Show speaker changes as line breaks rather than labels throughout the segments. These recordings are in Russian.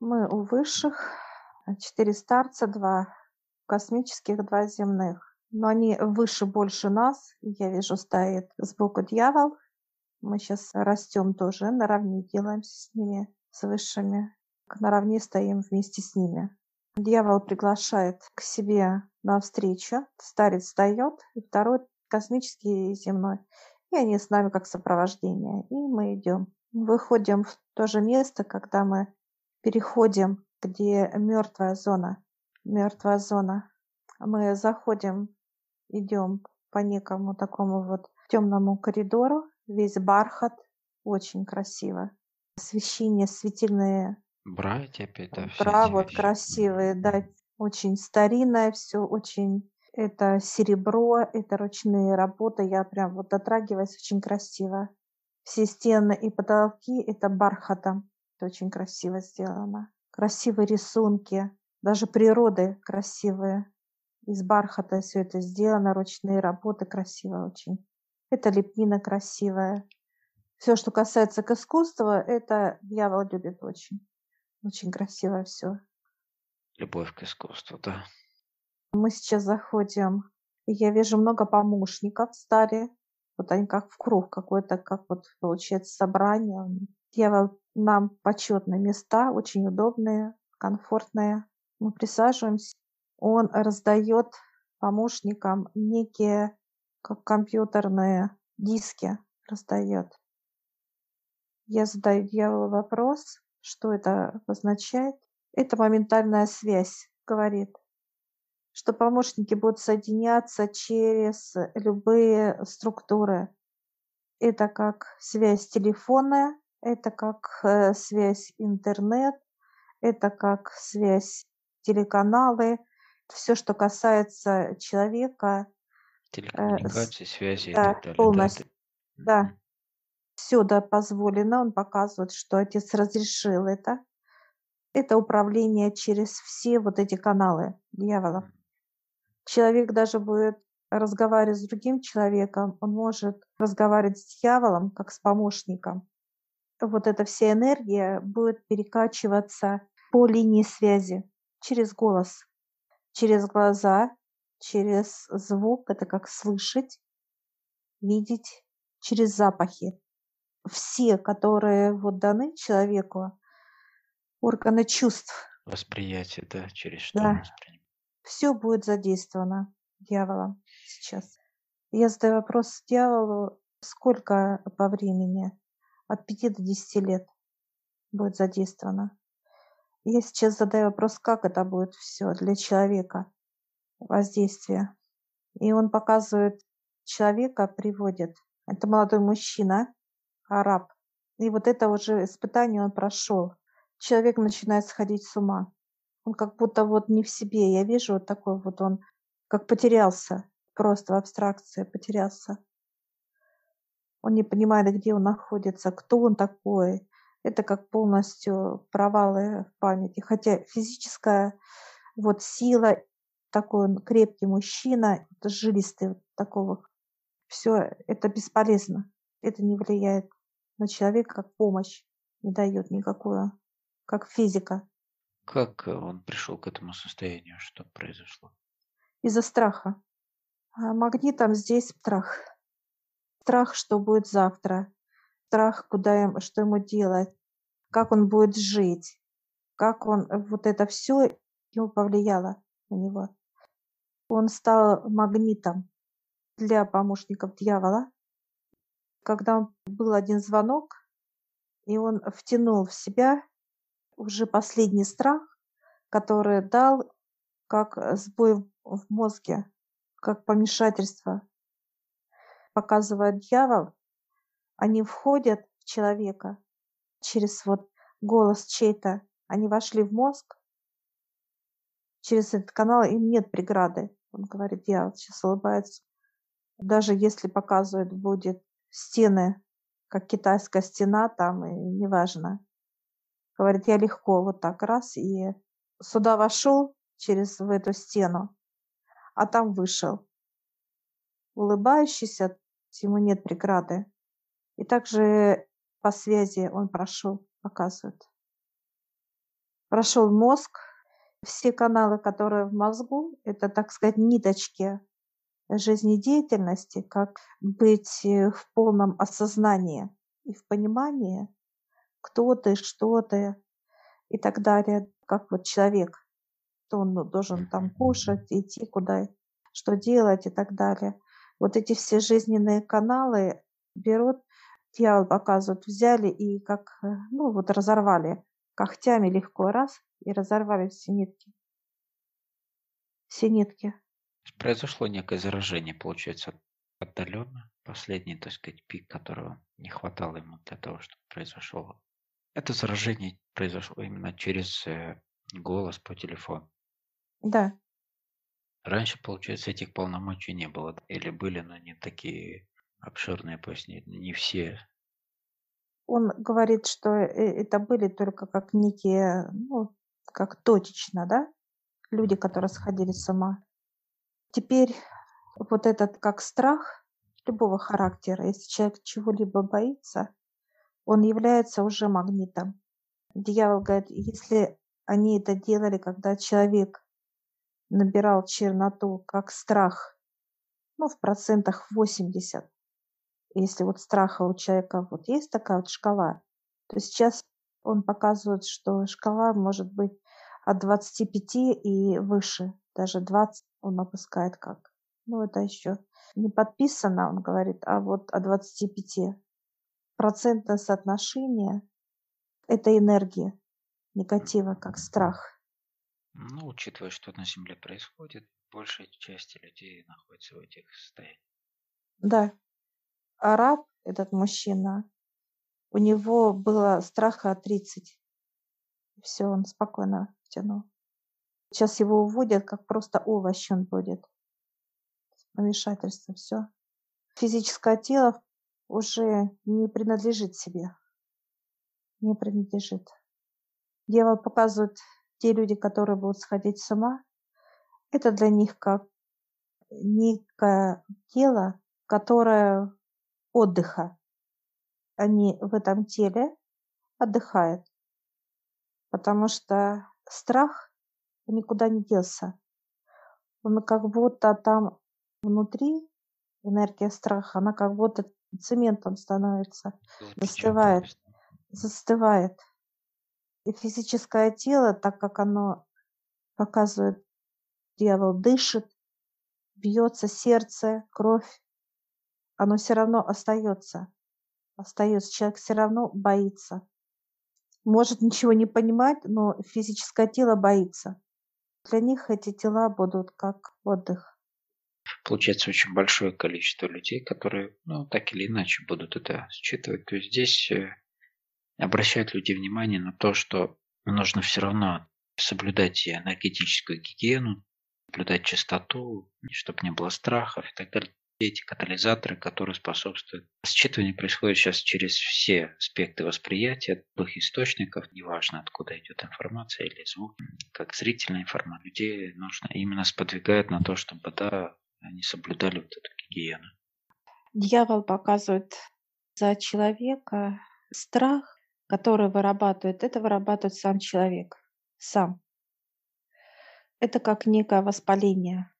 Мы у высших, четыре старца, два космических, два земных. Но они выше, больше нас. Я вижу, стоит сбоку дьявол. Мы сейчас растем тоже, наравне делаемся с ними, с высшими. Наравне стоим вместе с ними. Дьявол приглашает к себе на встречу. Старец встает, и второй космический и земной. И они с нами как сопровождение. И мы идем. Выходим в то же место, когда мы переходим, где мертвая зона. Мертвая зона. Мы заходим, идем по некому такому вот темному коридору, весь бархат, очень красиво. Освещение, светильные
Брать опять, да,
бра, вот
вещи.
красивые, да, очень старинное все, очень это серебро, это ручные работы, я прям вот дотрагиваюсь, очень красиво. Все стены и потолки это бархатом, это очень красиво сделано. Красивые рисунки, даже природы красивые. Из бархата все это сделано, ручные работы красиво очень. Это лепнина красивая. Все, что касается к искусству, это дьявол любит очень. Очень красиво все.
Любовь к искусству, да.
Мы сейчас заходим, и я вижу много помощников стали. Вот они как в круг какой-то, как вот получается собрание. Дьявол нам почетные места, очень удобные, комфортные. Мы присаживаемся. Он раздает помощникам некие, как компьютерные диски раздает. Я задаю дьяволу вопрос, что это означает. Это моментальная связь, говорит, что помощники будут соединяться через любые структуры. Это как связь телефонная, это как э, связь интернет, это как связь телеканалы, все, что касается человека, э,
Телекоммуникации, связи и
да,
так далее. Да,
полностью, да,
Мгм.
все да позволено. Он показывает, что отец разрешил это. Это управление через все вот эти каналы дьявола.
Мгм.
Человек даже будет разговаривать с другим человеком, он может разговаривать с дьяволом, как с помощником. Вот эта вся энергия будет перекачиваться по линии связи через голос, через глаза, через звук, это как слышать, видеть, через запахи. Все, которые вот даны человеку, органы чувств,
Восприятие, да, через что
да, все будет задействовано дьяволом сейчас. Я задаю вопрос дьяволу, сколько по времени? От 5 до 10 лет будет задействовано. Я сейчас задаю вопрос, как это будет все для человека, воздействие. И он показывает, человека приводит. Это молодой мужчина, араб. И вот это уже испытание он прошел. Человек начинает сходить с ума. Он как будто вот не в себе. Я вижу вот такой вот он, как потерялся, просто в абстракции потерялся. Он не понимает, где он находится, кто он такой. Это как полностью провалы в памяти. Хотя физическая вот сила, такой он крепкий мужчина, жилистый вот такого. Все это бесполезно. Это не влияет на человека как помощь, не дает никакую, как физика.
Как э, он пришел к этому состоянию? Что произошло?
Из-за страха. А магнитом здесь страх. Страх, что будет завтра. Страх, куда им, что ему делать, как он будет жить, как он, э, вот это все ему повлияло на него. Он стал магнитом для помощников дьявола. Когда он был один звонок, и он втянул в себя уже последний страх, который дал как э, сбой в мозге, как помешательство. Показывает дьявол, они входят в человека через вот голос чей-то, они вошли в мозг, через этот канал им нет преграды. Он говорит, дьявол сейчас улыбается. Даже если показывает будет стены, как китайская стена там, и неважно. Говорит, я легко вот так раз и сюда вошел через в эту стену, а там вышел. Улыбающийся, ему нет преграды. И также по связи он прошел, показывает. прошел мозг, все каналы, которые в мозгу, это, так сказать, ниточки жизнедеятельности, как быть э, в полном осознании и в понимании, кто ты, что ты и так далее, как вот человек, что он должен там кушать, идти куда, что делать и так далее. Вот эти все жизненные каналы берут, дьявол показывают, взяли и как, э, ну вот разорвали когтями легко раз и разорвали все нитки. Все нитки.
Произошло некое заражение, получается, отдаленно. Последний, так сказать, пик, которого не хватало ему для того, чтобы произошло. Это заражение произошло именно через э, голос по телефону.
Да.
Раньше, получается, этих полномочий не было. Или были, но не такие обширные, пусть не, не все.
Он говорит, что это были только как некие, ну, как точечно, да, люди, которые сходили с ума. Теперь вот этот как страх любого характера, если человек чего-либо боится, он является уже магнитом. Дьявол говорит, если они это делали, когда человек набирал черноту как страх, ну, в процентах 80, если вот страха у человека вот есть такая вот шкала, то сейчас он показывает, что шкала может быть от 25 и выше, даже 20 он опускает как. Ну, это еще не подписано, он говорит, а вот от 25. Процентное соотношение – это энергия негатива, как страх.
Ну, учитывая, что на Земле происходит, большая часть людей находится в этих состояниях.
Да. Араб, этот мужчина, у него было страха 30. Все, он спокойно втянул. Сейчас его уводят, как просто овощ он будет. Помешательство, все. Физическое тело уже не принадлежит себе. Не принадлежит. Дьявол показывает те люди, которые будут сходить с ума. Это для них как некое тело, которое отдыха. Они в этом теле отдыхают. Потому что страх никуда не делся. Он как будто там внутри, энергия страха, она как будто цементом становится, застывает, застывает. И физическое тело, так как оно показывает, дьявол дышит, бьется сердце, кровь, оно все равно остается. Остается. Человек все равно боится. Может ничего не понимать, но физическое тело боится. Для них эти тела будут как отдых.
Получается очень большое количество людей, которые, ну, так или иначе будут это считывать. То есть здесь э, обращают люди внимание на то, что нужно все равно соблюдать энергетическую гигиену, соблюдать чистоту, чтобы не было страхов и так далее эти катализаторы, которые способствуют. Считывание происходит сейчас через все аспекты восприятия, любых источников, неважно откуда идет информация или звук, как зрительная информация. Людей нужно именно сподвигает на то, чтобы да, они соблюдали вот эту гигиену.
Дьявол показывает за человека страх, который вырабатывает, это вырабатывает сам человек, сам. Это как некое воспаление.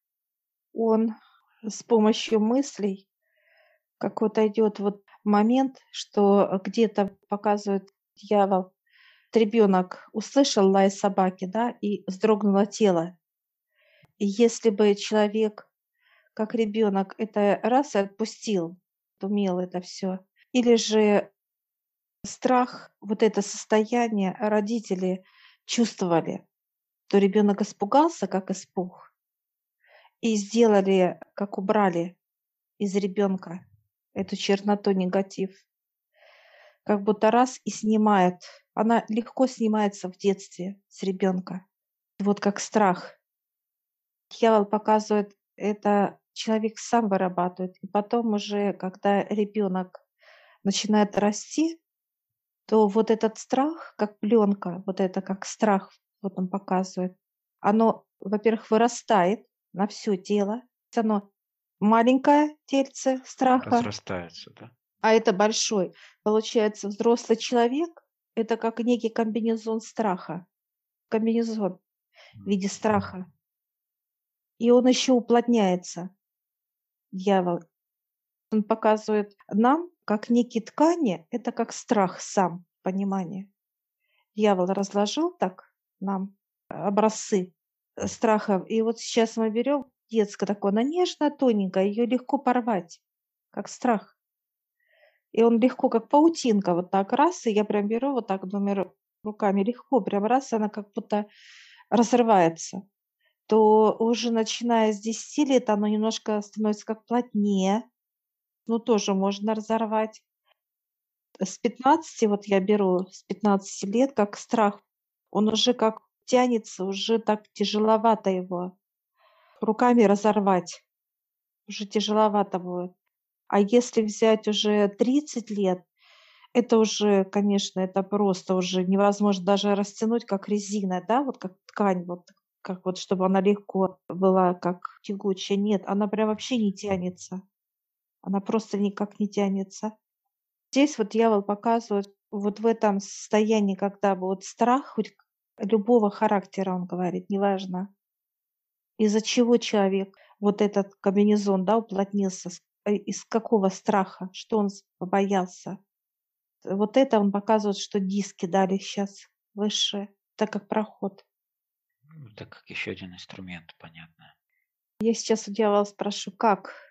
Он с помощью мыслей какой-то идет вот момент, что где-то показывает дьявол, ребенок услышал лай собаки, да, и вздрогнуло тело. И если бы человек, как ребенок, это раз и отпустил, умел это все, или же страх, вот это состояние родители чувствовали, то ребенок испугался, как испуг, и сделали, как убрали из ребенка эту черноту, негатив. Как будто раз и снимает. Она легко снимается в детстве с ребенка. Вот как страх. Дьявол показывает, это человек сам вырабатывает. И потом уже, когда ребенок начинает расти, то вот этот страх, как пленка, вот это как страх, вот он показывает, оно, во-первых, вырастает, на все тело. Оно маленькое тельце страха.
Разрастается, да.
А это большой. Получается, взрослый человек – это как некий комбинезон страха. комбинезон в виде страха. И он еще уплотняется, дьявол. Он показывает нам, как некие ткани, это как страх сам, понимание. Дьявол разложил так нам образцы страха. И вот сейчас мы берем детское такое, она нежная, тоненькая, ее легко порвать, как страх. И он легко, как паутинка, вот так раз, и я прям беру вот так двумя руками, легко, прям раз, она как будто разрывается то уже начиная с 10 лет оно немножко становится как плотнее, ну, тоже можно разорвать. С 15, вот я беру с 15 лет, как страх, он уже как тянется, уже так тяжеловато его руками разорвать. Уже тяжеловато будет. А если взять уже 30 лет, это уже, конечно, это просто уже невозможно даже растянуть, как резина, да, вот как ткань, вот как вот чтобы она легко была, как тягучая. Нет, она прям вообще не тянется. Она просто никак не тянется. Здесь вот дьявол показывает вот в этом состоянии, когда вот страх хоть любого характера, он говорит, неважно, из-за чего человек, вот этот комбинезон, да, уплотнился, э, из какого страха, что он побоялся. Вот это он показывает, что диски дали сейчас выше, так как проход.
Ну, так как еще один инструмент, понятно.
Я сейчас у дьявола спрошу, как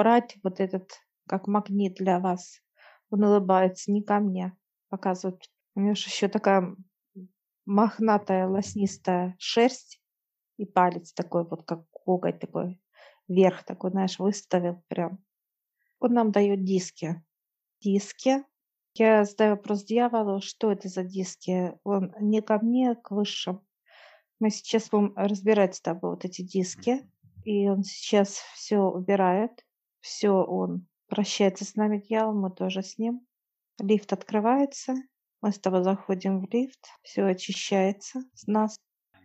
брать вот этот, как магнит для вас? Он улыбается, не ко мне, показывает. У него еще такая мохнатая, лоснистая шерсть и палец такой вот, как коготь такой, вверх такой, знаешь, выставил прям. Он нам дает диски. Диски. Я задаю вопрос дьяволу, что это за диски? Он не ко мне, к высшим. Мы сейчас будем разбирать с тобой вот эти диски. И он сейчас все убирает. Все он прощается с нами, дьявол, мы тоже с ним. Лифт открывается. Мы с тобой заходим в лифт. Все очищается с нас.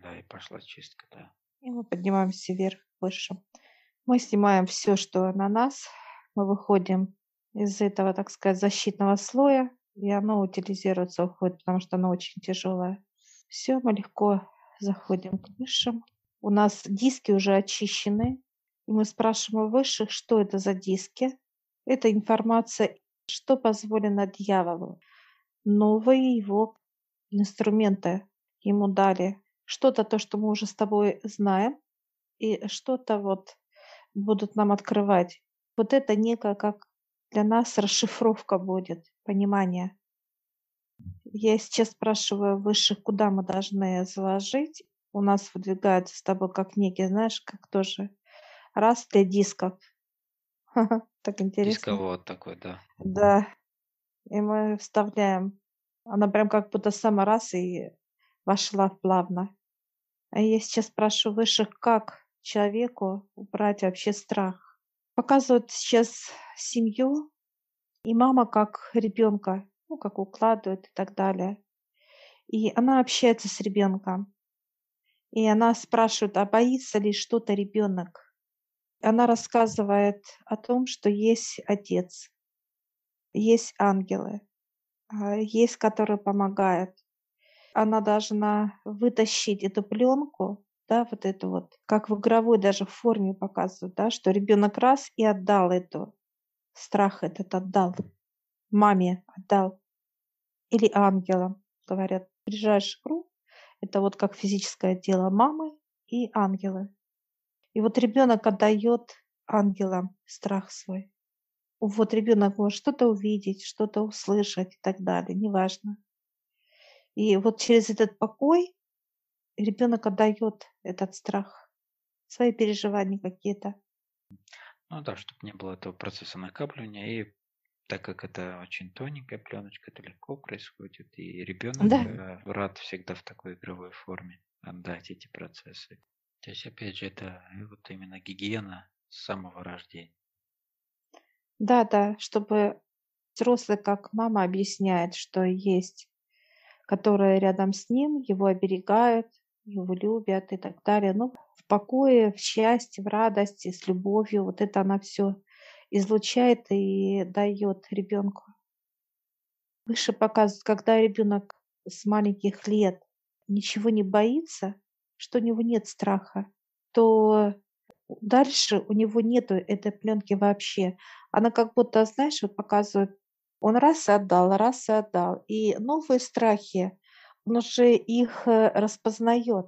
Да, и пошла чистка, да.
И мы поднимаемся вверх, выше. Мы снимаем все, что на нас. Мы выходим из этого, так сказать, защитного слоя, и оно утилизируется, уходит, потому что оно очень тяжелое. Все, мы легко заходим к высшим. У нас диски уже очищены. И мы спрашиваем у высших, что это за диски. Это информация, что позволено дьяволу. Новые его инструменты ему дали. Что-то то, что мы уже с тобой знаем, и что-то вот будут нам открывать. Вот это некая как для нас расшифровка будет, понимание. Я сейчас спрашиваю высших, куда мы должны заложить. У нас выдвигается с тобой как некий, знаешь, как тоже раз для дисков. Так интересно.
Дисковод такой, да.
Да. И мы вставляем. Она прям как будто сама раз и вошла плавно. А я сейчас спрашиваю высших, как человеку убрать вообще страх. Показывают сейчас семью и мама как ребенка ну, как укладывают и так далее. И она общается с ребенком. И она спрашивает, а боится ли что-то ребенок. Она рассказывает о том, что есть отец, есть ангелы, а, есть, которые помогают. Она должна вытащить эту пленку, да, вот эту вот, как в игровой даже форме показывают, да, что ребенок раз и отдал эту, страх этот отдал маме отдал или ангелам, говорят. Ближайший круг – это вот как физическое тело мамы и ангелы. И вот ребенок отдает ангелам страх свой. Вот ребенок может что-то увидеть, что-то услышать и так далее, неважно. И вот через этот покой ребенок отдает этот страх, свои переживания какие-то.
Ну да, чтобы не было этого процесса накапливания и так как это очень тоненькая пленочка, это легко происходит, и ребенок
Да.
рад всегда в такой игровой форме отдать эти процессы. То есть, опять же, это э, вот именно гигиена с самого рождения.
Да, да, чтобы взрослый, как мама объясняет, что есть, которые рядом с ним, его оберегают, его любят и так далее. Ну, в покое, в счастье, в радости, с любовью. Вот это она все излучает и дает ребенку. Выше показывает, когда ребенок с маленьких лет ничего не боится, что у него нет страха, то дальше у него нету этой пленки вообще. Она как будто, знаешь, вот показывает, он раз и отдал, раз и отдал. И новые страхи, он уже их э, распознает.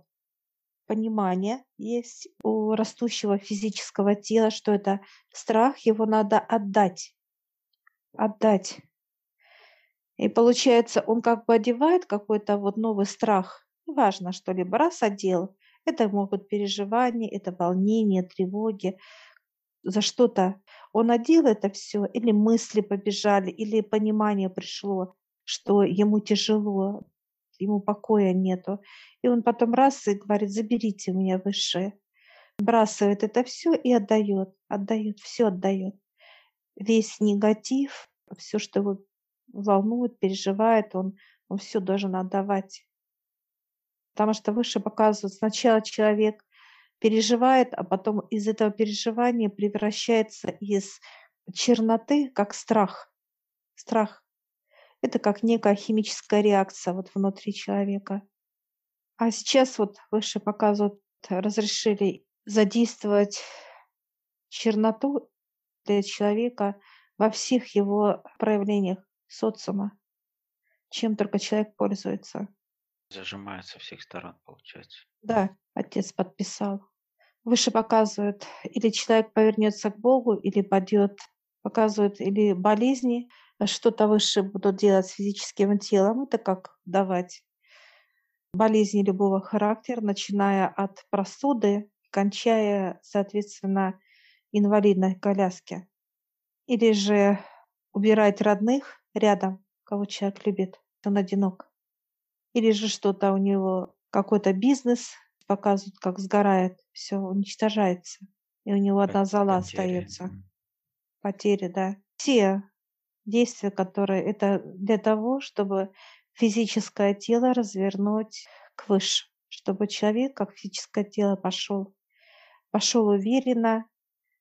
Понимание есть у растущего физического тела, что это страх, его надо отдать. Отдать. И получается, он как бы одевает какой-то вот новый страх. Неважно, что либо раз одел, это могут переживания, это волнение, тревоги за что-то. Он одел это все, или мысли побежали, или понимание пришло, что ему тяжело, ему покоя нету. И он потом раз и говорит, заберите меня выше. Бросает это все и отдает, отдает, все отдает. Весь негатив, все, что его волнует, переживает, он, он все должен отдавать. Потому что выше показывают, сначала человек переживает, а потом из этого переживания превращается из черноты, как страх. Страх. Это как некая химическая реакция вот внутри человека. А сейчас вот выше показывают, разрешили задействовать черноту для человека во всех его проявлениях социума, чем только человек пользуется.
Зажимает со всех сторон, получается.
Да, отец подписал. Выше показывает, или человек повернется к Богу, или пойдет, показывает или болезни, что-то выше будут делать с физическим телом, это как давать болезни любого характера, начиная от простуды, кончая, соответственно, инвалидной коляски. Или же убирать родных рядом, кого человек любит, он одинок. Или же что-то у него, какой-то бизнес, показывают, как сгорает, все уничтожается. И у него одна зала Потери. остается. Потери, да. Все действия, которые это для того, чтобы физическое тело развернуть к выше, чтобы человек, как физическое тело, пошел, пошел уверенно,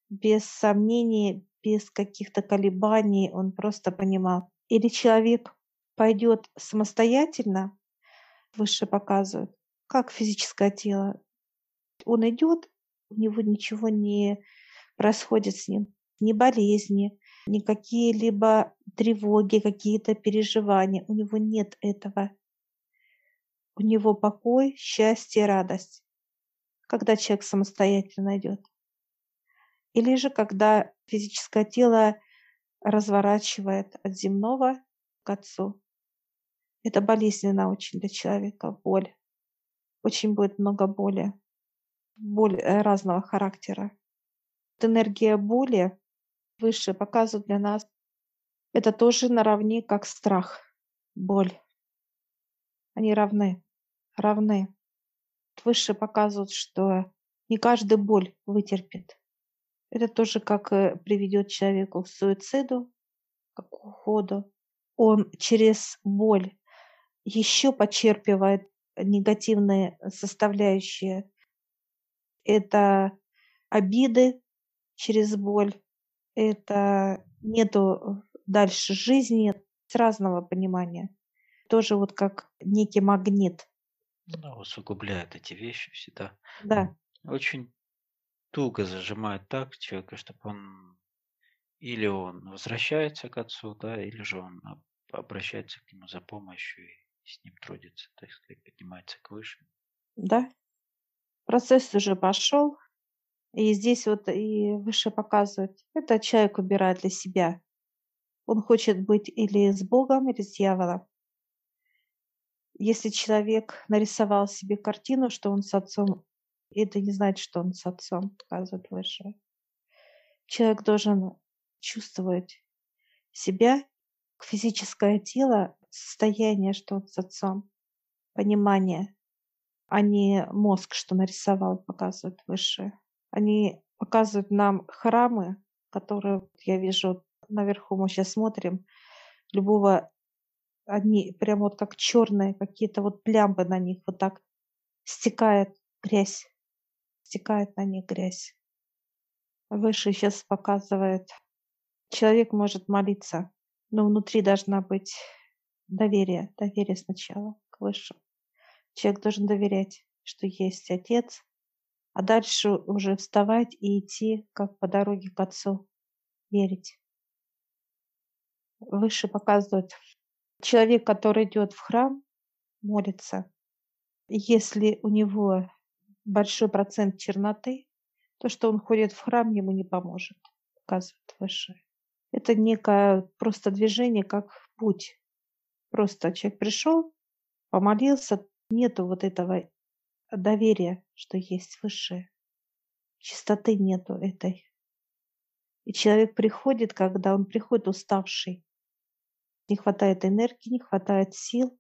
без сомнений, без каких-то колебаний, он просто понимал. Или человек пойдет самостоятельно, выше показывают, как физическое тело. Он идет, у него ничего не происходит с ним, ни болезни, ни какие-либо тревоги, какие-то переживания. У него нет этого. У него покой, счастье, радость. Когда человек самостоятельно идет. Или же когда физическое тело разворачивает от земного к отцу. Это болезненно очень для человека, боль. Очень будет много боли. Боль э, разного характера. Энергия боли выше показывает для нас, это тоже наравне, как страх, боль. Они равны, равны. Выше показывают, что не каждый боль вытерпит. Это тоже как э, приведет человеку к суициду, к уходу. Он через боль еще почерпывает негативные составляющие. Это обиды через боль, это нету дальше жизни с разного понимания. Тоже вот как некий магнит.
Да, усугубляет эти вещи всегда.
Да.
Очень туго зажимает так человека, чтобы он или он возвращается к отцу, да, или же он обращается к нему за помощью и с ним трудится, так сказать, поднимается к выше.
Да. Процесс уже пошел. И здесь вот и выше показывает, это человек выбирает для себя. Он хочет быть или с Богом, или с дьяволом. Если человек нарисовал себе картину, что он с отцом это не значит, что он с отцом, показывает выше. Человек должен чувствовать себя, физическое тело, состояние, что он с отцом, понимание, а не мозг, что нарисовал, показывает выше. Они показывают нам храмы, которые я вижу наверху, мы сейчас смотрим, любого, они прям вот как черные, какие-то вот плямбы на них, вот так стекает грязь стекает на них грязь. Выше сейчас показывает, человек может молиться, но внутри должна быть доверие, доверие сначала к высшему. Человек должен доверять, что есть Отец, а дальше уже вставать и идти, как по дороге к Отцу, верить. Выше показывают, человек, который идет в храм, молится, если у него большой процент черноты, то, что он ходит в храм, ему не поможет, показывает выше. Это некое просто движение, как путь. Просто человек пришел, помолился, нету вот этого доверия, что есть высшее. Чистоты нету этой. И человек приходит, когда он приходит уставший. Не хватает энергии, не хватает сил,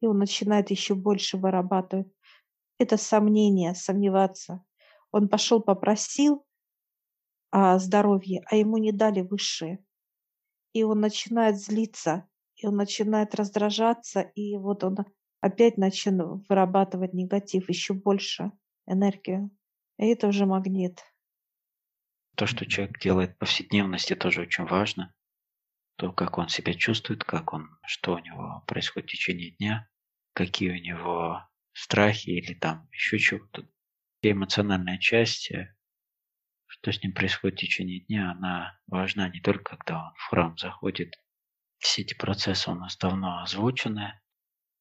и он начинает еще больше вырабатывать. Это сомнение, сомневаться. Он пошел, попросил о здоровье, а ему не дали высшее. И он начинает злиться, и он начинает раздражаться, и вот он опять начал вырабатывать негатив, еще больше энергию. И это уже магнит.
То, что человек делает в повседневности, тоже очень важно. То, как он себя чувствует, как он, что у него происходит в течение дня, какие у него страхи или там еще чего-то. Эмоциональная часть, э, что с ним происходит в течение дня, она важна не только когда он в храм заходит. Все эти процессы у нас давно озвучены,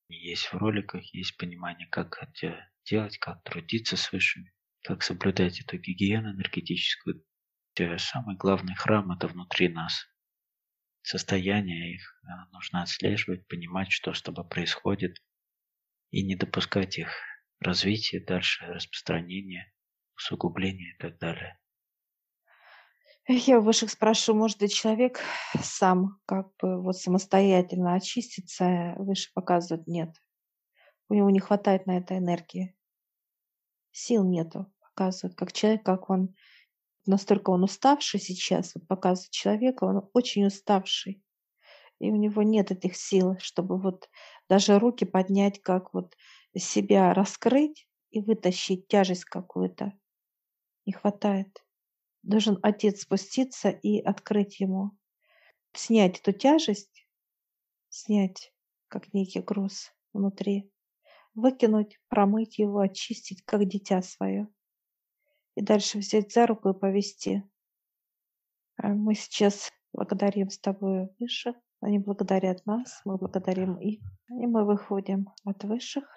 есть в роликах, есть понимание, как это делать, как трудиться с высшими, как соблюдать эту гигиену энергетическую. Самый главный храм – это внутри нас. Состояние их э, нужно отслеживать, понимать, что с тобой происходит, и не допускать их развития дальше, распространения, усугубления и так далее.
Я у высших спрашиваю, может ли человек сам как бы вот самостоятельно очиститься? Выше показывают нет. У него не хватает на это энергии. Сил нету, показывают. Как человек, как он настолько он уставший сейчас, вот показывает человека, он очень уставший. И у него нет этих сил, чтобы вот даже руки поднять, как вот себя раскрыть и вытащить тяжесть какую-то. Не хватает должен отец спуститься и открыть ему, снять эту тяжесть, снять как некий груз внутри, выкинуть, промыть его, очистить, как дитя свое. И дальше взять за руку и повести. А мы сейчас благодарим с тобой выше, они благодарят нас, мы благодарим их, и мы выходим от высших